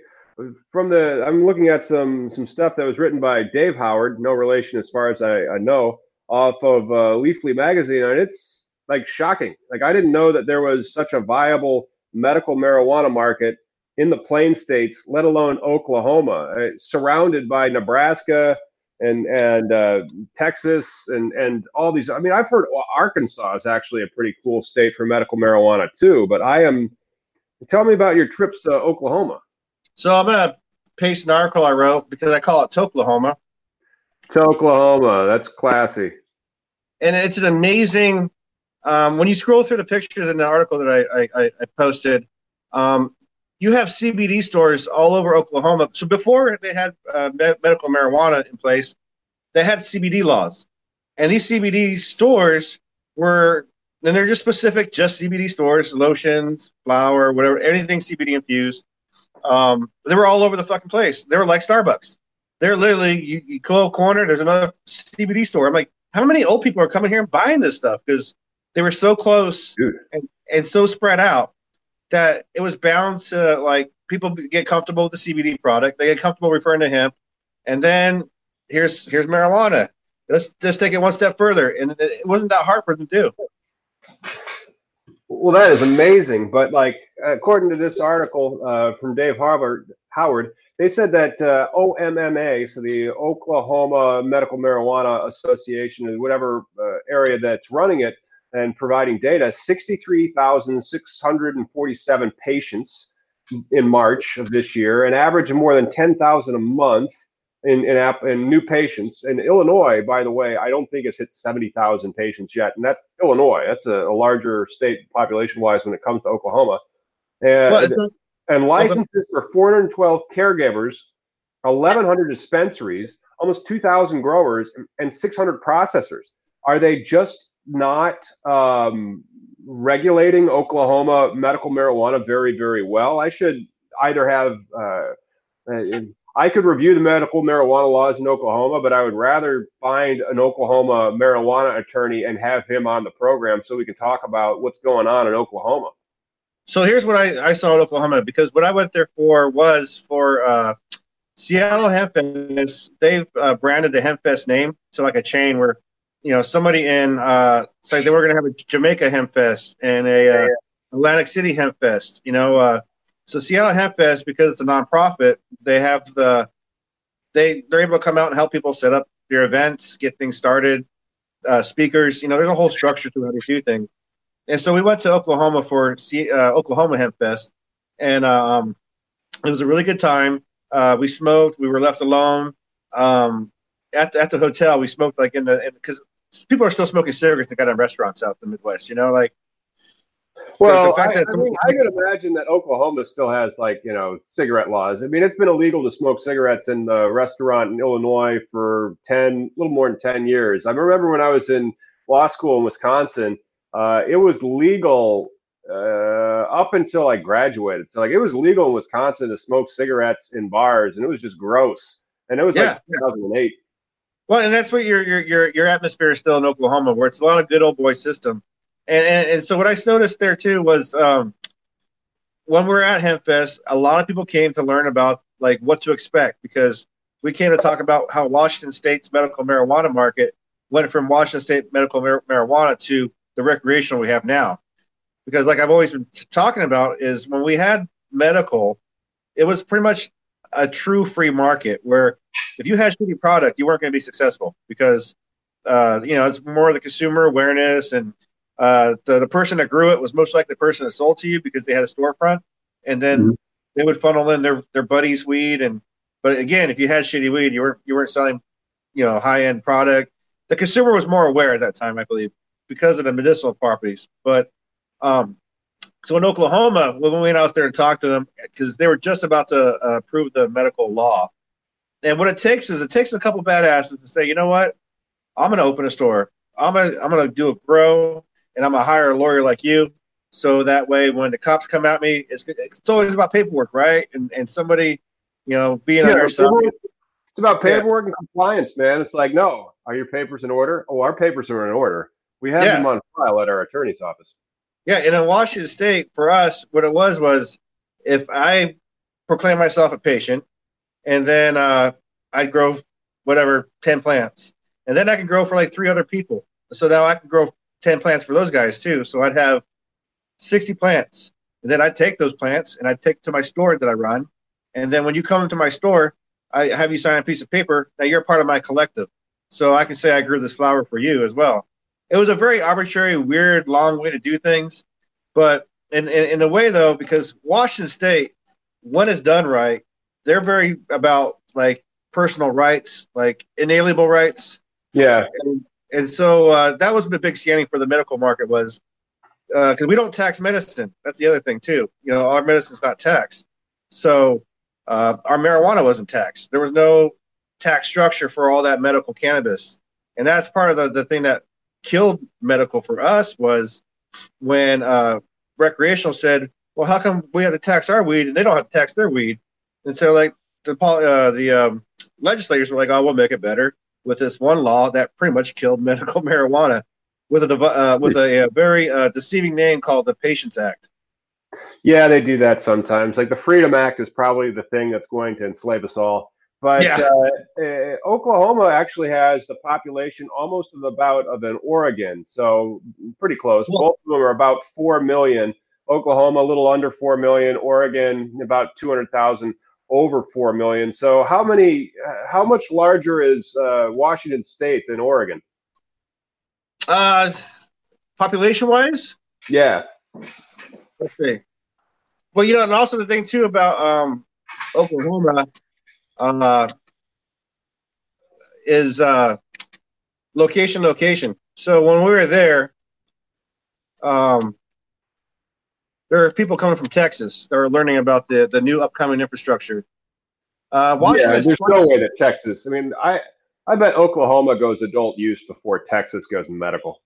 from the I'm looking at some some stuff that was written by Dave Howard, no relation as far as I, I know, off of uh, Leafly magazine, and it's like shocking. Like I didn't know that there was such a viable medical marijuana market in the Plain States, let alone Oklahoma, uh, surrounded by Nebraska and and uh, Texas and and all these. I mean, I've heard Arkansas is actually a pretty cool state for medical marijuana too. But I am. Tell me about your trips to Oklahoma. So I'm gonna paste an article I wrote because I call it Oklahoma. Oklahoma, that's classy. And it's an amazing. Um, when you scroll through the pictures in the article that I, I, I posted, um, you have CBD stores all over Oklahoma. So before they had uh, medical marijuana in place, they had CBD laws, and these CBD stores were, and they're just specific, just CBD stores, lotions, flour, whatever, anything CBD infused. Um, they were all over the fucking place. They were like Starbucks. They're literally you, you go corner. There's another CBD store. I'm like, how many old people are coming here and buying this stuff because they were so close and, and so spread out that it was bound to like people get comfortable with the CBD product. They get comfortable referring to hemp, and then here's here's marijuana. Let's just take it one step further, and it wasn't that hard for them to do. Well, that is amazing. But like, according to this article uh, from Dave Harvard, Howard, they said that uh, OMMA, so the Oklahoma Medical Marijuana Association, or whatever uh, area that's running it, and providing data 63,647 patients in March of this year, an average of more than 10,000 a month in, in, app, in new patients. In Illinois, by the way, I don't think it's hit 70,000 patients yet. And that's Illinois. That's a, a larger state population wise when it comes to Oklahoma. And, well, and licenses for 412 caregivers, 1,100 dispensaries, almost 2,000 growers, and 600 processors. Are they just not um, regulating Oklahoma medical marijuana very, very well. I should either have, uh, uh, I could review the medical marijuana laws in Oklahoma, but I would rather find an Oklahoma marijuana attorney and have him on the program so we can talk about what's going on in Oklahoma. So here's what I, I saw in Oklahoma because what I went there for was for uh, Seattle Hempfest. They've uh, branded the Hempfest name to like a chain where you know, somebody in, uh, it's like they were going to have a Jamaica Hemp Fest and a uh, Atlantic City Hemp Fest. You know, uh, so Seattle Hemp Fest because it's a nonprofit, they have the they they're able to come out and help people set up their events, get things started, uh, speakers. You know, there's a whole structure to how they do things. And so we went to Oklahoma for uh, Oklahoma Hemp Fest, and um, it was a really good time. Uh, we smoked. We were left alone. Um, at, at the hotel. We smoked like in the because people are still smoking cigarettes in restaurants out in the Midwest. You know, like. Well, the fact I, that I mean, I can imagine that Oklahoma still has like you know cigarette laws. I mean, it's been illegal to smoke cigarettes in the restaurant in Illinois for ten, a little more than ten years. I remember when I was in law school in Wisconsin, uh, it was legal uh, up until I graduated. So like, it was legal in Wisconsin to smoke cigarettes in bars, and it was just gross. And it was yeah, like 2008. Well, and that's what your your your your atmosphere is still in Oklahoma, where it's a lot of good old boy system. And and, and so what I noticed there too was um, when we are at Hempfest, a lot of people came to learn about like what to expect because we came to talk about how Washington State's medical marijuana market went from Washington State medical mar- marijuana to the recreational we have now. because like I've always been talking about is when we had medical, it was pretty much a true free market where if you had shitty product, you weren't going to be successful because uh, you know it's more the consumer awareness and uh, the the person that grew it was most likely the person that sold to you because they had a storefront, and then mm-hmm. they would funnel in their their buddies' weed. And but again, if you had shitty weed, you weren't you weren't selling you know high end product. The consumer was more aware at that time, I believe, because of the medicinal properties. But um, so in Oklahoma, when we went out there and talked to them, because they were just about to uh, approve the medical law, and what it takes is it takes a couple badasses to say, you know what, I'm going to open a store. I'm gonna I'm gonna do a grow, and I'm gonna hire a lawyer like you, so that way when the cops come at me, it's it's always about paperwork, right? And and somebody, you know, being yeah, on side. It's about paperwork yeah. and compliance, man. It's like, no, are your papers in order? Oh, our papers are in order. We have yeah. them on file at our attorney's office. Yeah, and in Washington State, for us, what it was was if I proclaim myself a patient, and then uh, I'd grow whatever ten plants, and then I can grow for like three other people. So now I can grow ten plants for those guys too. So I'd have sixty plants, and then I'd take those plants and I'd take to my store that I run, and then when you come into my store, I have you sign a piece of paper that you're part of my collective. So I can say I grew this flower for you as well it was a very arbitrary, weird, long way to do things. But in, in, in a way, though, because Washington State, when it's done right, they're very about like personal rights, like inalienable rights. Yeah. And, and so uh, that was the big standing for the medical market was because uh, we don't tax medicine. That's the other thing too. You know, our medicine's not taxed. So uh, our marijuana wasn't taxed. There was no tax structure for all that medical cannabis, and that's part of the, the thing that killed medical for us was when uh, recreational said, "Well, how come we have to tax our weed and they don't have to tax their weed?" And so, like the uh, the um, legislators were like, "Oh, we'll make it better with this one law that pretty much killed medical marijuana with a uh, with a, a very uh, deceiving name called the Patients Act." Yeah, they do that sometimes. Like the Freedom Act is probably the thing that's going to enslave us all. But yeah. uh, uh, Oklahoma actually has the population almost of about of an Oregon, so pretty close. Well, Both of them are about four million. Oklahoma a little under four million. Oregon about two hundred thousand, over four million. So how many? How much larger is uh, Washington State than Oregon? Uh, population wise. Yeah. Let's see. Well, you know, and also the thing too about um, Oklahoma uh, is uh, location, location. So when we were there, um, there are people coming from Texas that are learning about the, the new upcoming infrastructure. Uh, Washington yeah, there's no way that Texas. I mean, I I bet Oklahoma goes adult use before Texas goes medical.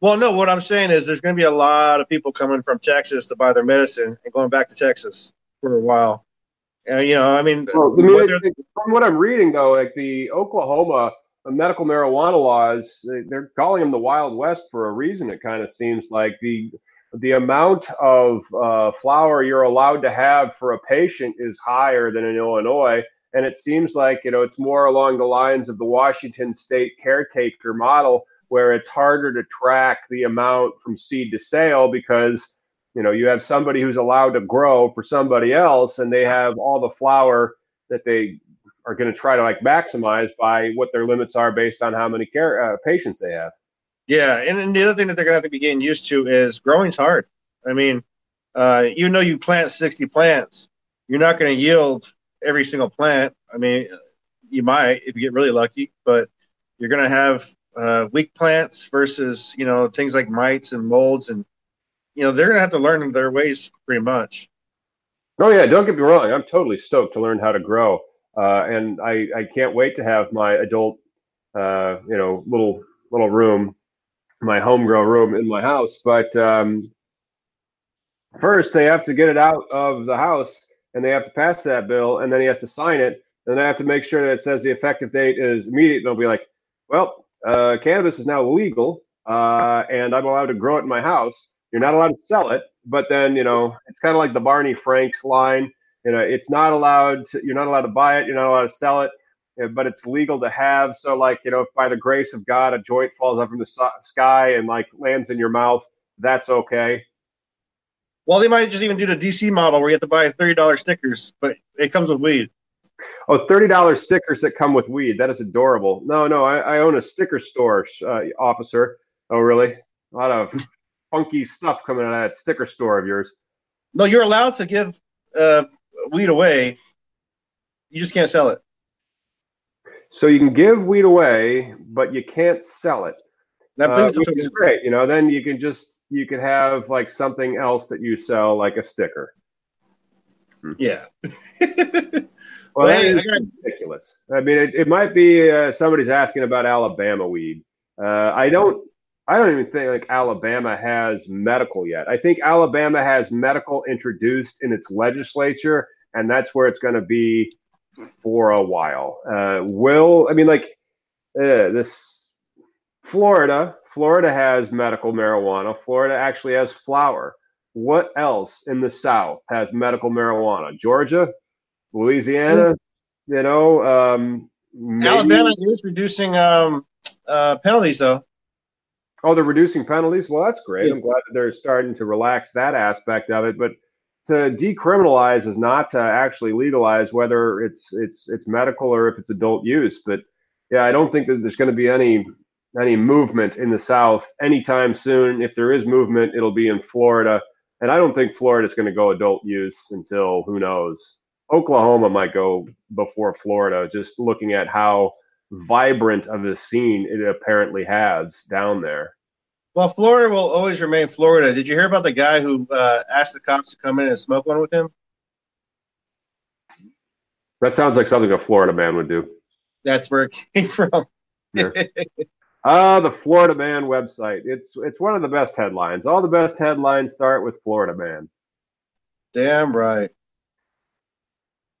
Well, no, what I'm saying is there's going to be a lot of people coming from Texas to buy their medicine and going back to Texas for a while. Uh, you know, I mean, well, from what I'm reading though, like the Oklahoma medical marijuana laws, they're calling them the Wild West for a reason. It kind of seems like the the amount of uh, flower you're allowed to have for a patient is higher than in Illinois. And it seems like, you know, it's more along the lines of the Washington state caretaker model, where it's harder to track the amount from seed to sale because you know you have somebody who's allowed to grow for somebody else and they have all the flower that they are going to try to like maximize by what their limits are based on how many care uh, patients they have. Yeah and then the other thing that they're going to have to be getting used to is growing's hard. I mean uh, even though you plant 60 plants you're not going to yield every single plant. I mean you might if you get really lucky but you're going to have uh, weak plants versus you know things like mites and molds and you know they're gonna have to learn their ways pretty much. Oh yeah, don't get me wrong. I'm totally stoked to learn how to grow, uh, and I I can't wait to have my adult, uh, you know, little little room, my home grow room in my house. But um, first, they have to get it out of the house, and they have to pass that bill, and then he has to sign it, and I have to make sure that it says the effective date is immediate. And they'll be like, well, uh, cannabis is now legal, uh, and I'm allowed to grow it in my house you're not allowed to sell it, but then you know it's kind of like the Barney Franks line. You know, it's not allowed. To, you're not allowed to buy it. You're not allowed to sell it, but it's legal to have. So, like you know, if by the grace of God a joint falls up from the sky and like lands in your mouth, that's okay. Well, they might just even do the DC model where you have to buy thirty dollars stickers, but it comes with weed. Oh, $30 stickers that come with weed. That is adorable. No, no, I, I own a sticker store, uh, officer. Oh, really? A lot of funky stuff coming out of that sticker store of yours. No, you're allowed to give uh, weed away. You just can't sell it. So you can give weed away, but you can't sell it. That Uh, which is great. You know, then you can just you could have like something else that you sell, like a sticker. yeah. Well, Well, that hey, is I ridiculous. I mean, it, it might be uh, somebody's asking about Alabama weed. Uh, I don't. I don't even think like Alabama has medical yet. I think Alabama has medical introduced in its legislature, and that's where it's going to be for a while. Uh, will I mean like uh, this Florida? Florida has medical marijuana. Florida actually has flower. What else in the South has medical marijuana? Georgia, Louisiana, you know, um, maybe- Alabama is reducing um, uh, penalties, though. Oh, they're reducing penalties. Well, that's great. I'm glad that they're starting to relax that aspect of it. But to decriminalize is not to actually legalize whether it's it's it's medical or if it's adult use. But yeah, I don't think that there's going to be any any movement in the South anytime soon. If there is movement, it'll be in Florida, and I don't think Florida's going to go adult use until who knows. Oklahoma might go before Florida, just looking at how vibrant of a scene it apparently has down there. Well, Florida will always remain Florida. Did you hear about the guy who uh, asked the cops to come in and smoke one with him? That sounds like something a Florida man would do. That's where it came from. Yeah. Ah, the Florida Man website. It's it's one of the best headlines. All the best headlines start with Florida Man. Damn right.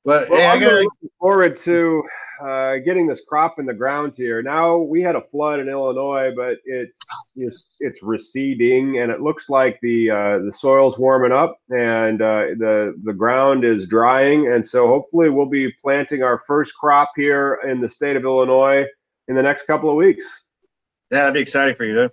But Well, hey, I I'm got looking forward to uh, getting this crop in the ground here. Now we had a flood in Illinois, but it's it's, it's receding, and it looks like the uh, the soil's warming up, and uh, the the ground is drying, and so hopefully we'll be planting our first crop here in the state of Illinois in the next couple of weeks. yeah, that'd be exciting for you, though.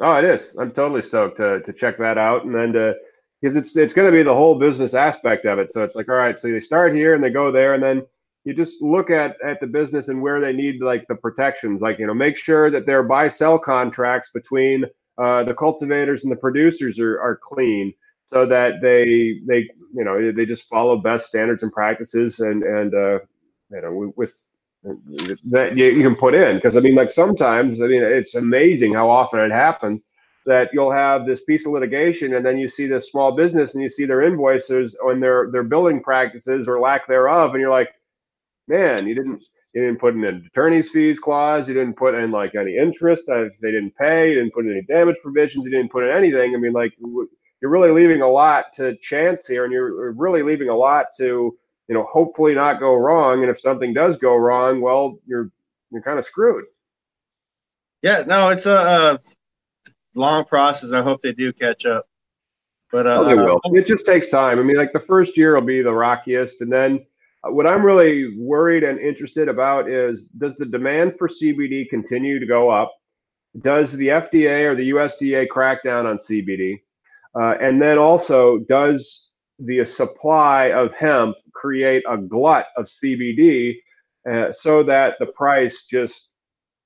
Oh, it is. I'm totally stoked to to check that out, and then to because it's it's going to be the whole business aspect of it. So it's like, all right, so they start here and they go there, and then you just look at at the business and where they need like the protections, like you know, make sure that their buy sell contracts between uh, the cultivators and the producers are are clean, so that they they you know they just follow best standards and practices, and and uh, you know with that you, you can put in. Because I mean, like sometimes I mean, it's amazing how often it happens that you'll have this piece of litigation and then you see this small business and you see their invoices and their their billing practices or lack thereof, and you're like, man, you didn't you didn't put in an attorney's fees clause, you didn't put in like any interest if they didn't pay, you didn't put in any damage provisions, you didn't put in anything. I mean, like you're really leaving a lot to chance here, and you're really leaving a lot to you know, hopefully not go wrong. And if something does go wrong, well, you're you're kind of screwed. Yeah, no, it's a, a long process. I hope they do catch up. But uh, Oh, they will. It just takes time. I mean, like the first year will be the rockiest, and then uh, what I'm really worried and interested about is does the demand for CBD continue to go up? Does the FDA or the USDA crack down on CBD? Uh, and then also, does the supply of hemp create a glut of CBD uh, so that the price just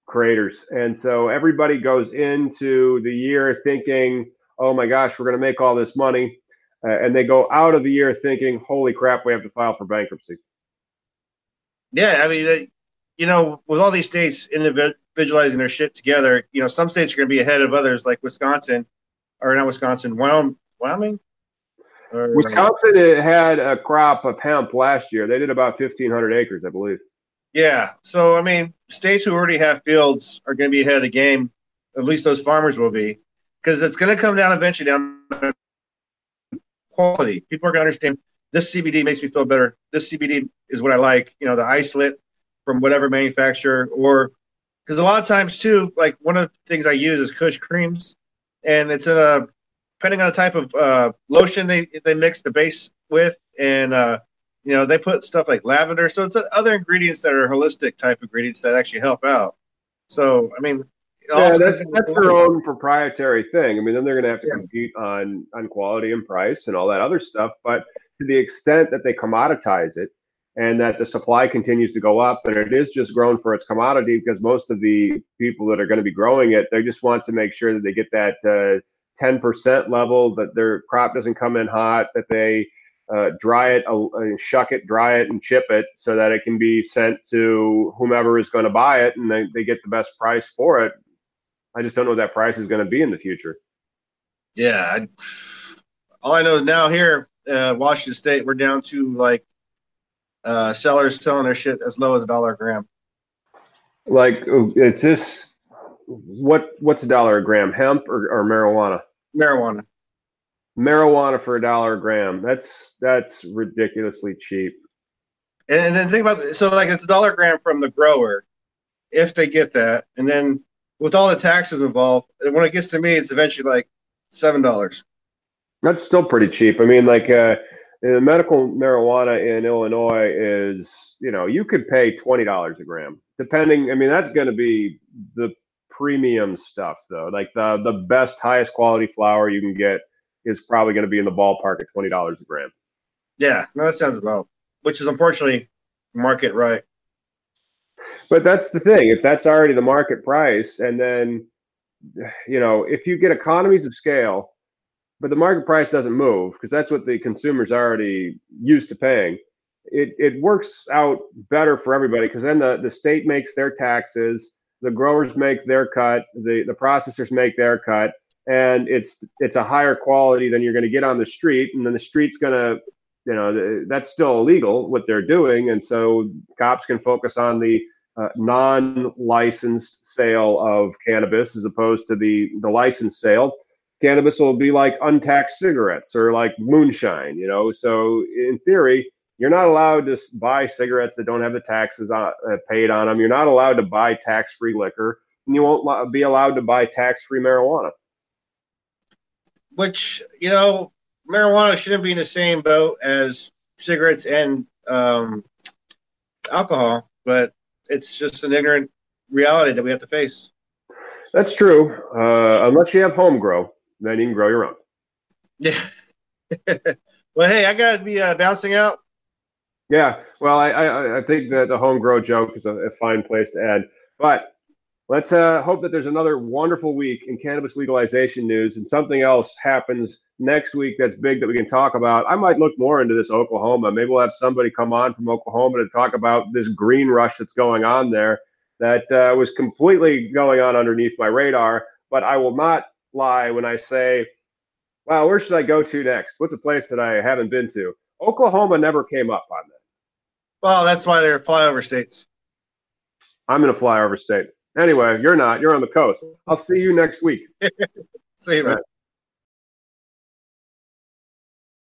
craters? And so everybody goes into the year thinking, oh my gosh, we're going to make all this money. Uh, and they go out of the year thinking, holy crap, we have to file for bankruptcy. Yeah, I mean, they, you know, with all these states individualizing their shit together, you know, some states are going to be ahead of others, like Wisconsin, or not Wisconsin, Wyoming. Wyoming? Or, Wisconsin uh, had a crop of hemp last year. They did about 1,500 acres, I believe. Yeah. So, I mean, states who already have fields are going to be ahead of the game. At least those farmers will be. Because it's going to come down eventually down to quality. People are going to understand this CBD makes me feel better. This CBD is what I like. You know, the isolate from whatever manufacturer, or because a lot of times too, like one of the things I use is Kush creams, and it's in a depending on the type of uh, lotion they they mix the base with, and uh, you know they put stuff like lavender. So it's other ingredients that are holistic type ingredients that actually help out. So I mean, yeah, that's that's their own proprietary thing. I mean, then they're going to have to yeah. compete on on quality and price and all that other stuff. But to the extent that they commoditize it and that the supply continues to go up and it is just grown for its commodity because most of the people that are going to be growing it, they just want to make sure that they get that uh, 10% level, that their crop doesn't come in hot, that they uh, dry it, uh, shuck it, dry it, and chip it so that it can be sent to whomever is going to buy it and they, they get the best price for it. I just don't know what that price is going to be in the future. Yeah. I, all I know now here, uh, Washington State, we're down to like uh, sellers selling their shit as low as a dollar a gram. Like, it's this what what's a dollar a gram? Hemp or, or marijuana? Marijuana marijuana for a dollar a gram. That's that's ridiculously cheap. And then think about so like it's a dollar a gram from the grower, if they get that, and then with all the taxes involved, when it gets to me, it's eventually like seven dollars. That's still pretty cheap. I mean, like uh, the medical marijuana in Illinois is, you know, you could pay twenty dollars a gram, depending. I mean, that's going to be the premium stuff, though, like the the best, highest quality flower you can get is probably going to be in the ballpark at twenty dollars a gram. Yeah, no, that sounds about, which is unfortunately market right. But that's the thing. If that's already the market price, and then you know, if you get economies of scale, but the market price doesn't move because that's what the consumer's already used to paying. It it works out better for everybody because then the, the state makes their taxes, the growers make their cut, the, the processors make their cut, and it's it's a higher quality than you're going to get on the street and then the street's going to you know that's still illegal what they're doing and so cops can focus on the uh, non-licensed sale of cannabis as opposed to the the licensed sale cannabis will be like untaxed cigarettes or like moonshine you know so in theory you're not allowed to buy cigarettes that don't have the taxes on, uh, paid on them you're not allowed to buy tax-free liquor and you won't be allowed to buy tax-free marijuana which you know, marijuana shouldn't be in the same boat as cigarettes and um, alcohol, but it's just an ignorant reality that we have to face. That's true. Uh, unless you have home grow, then you can grow your own. Yeah. well, hey, I got to be uh, bouncing out. Yeah. Well, I, I, I think that the home grow joke is a, a fine place to end. But let's uh, hope that there's another wonderful week in cannabis legalization news and something else happens next week that's big that we can talk about. I might look more into this Oklahoma. Maybe we'll have somebody come on from Oklahoma to talk about this green rush that's going on there that uh, was completely going on underneath my radar. But I will not lie when I say, wow, where should I go to next? What's a place that I haven't been to? Oklahoma never came up on that. Well, that's why they're flyover states. I'm in a flyover state. Anyway, you're not. You're on the coast. I'll see you next week. see you, man.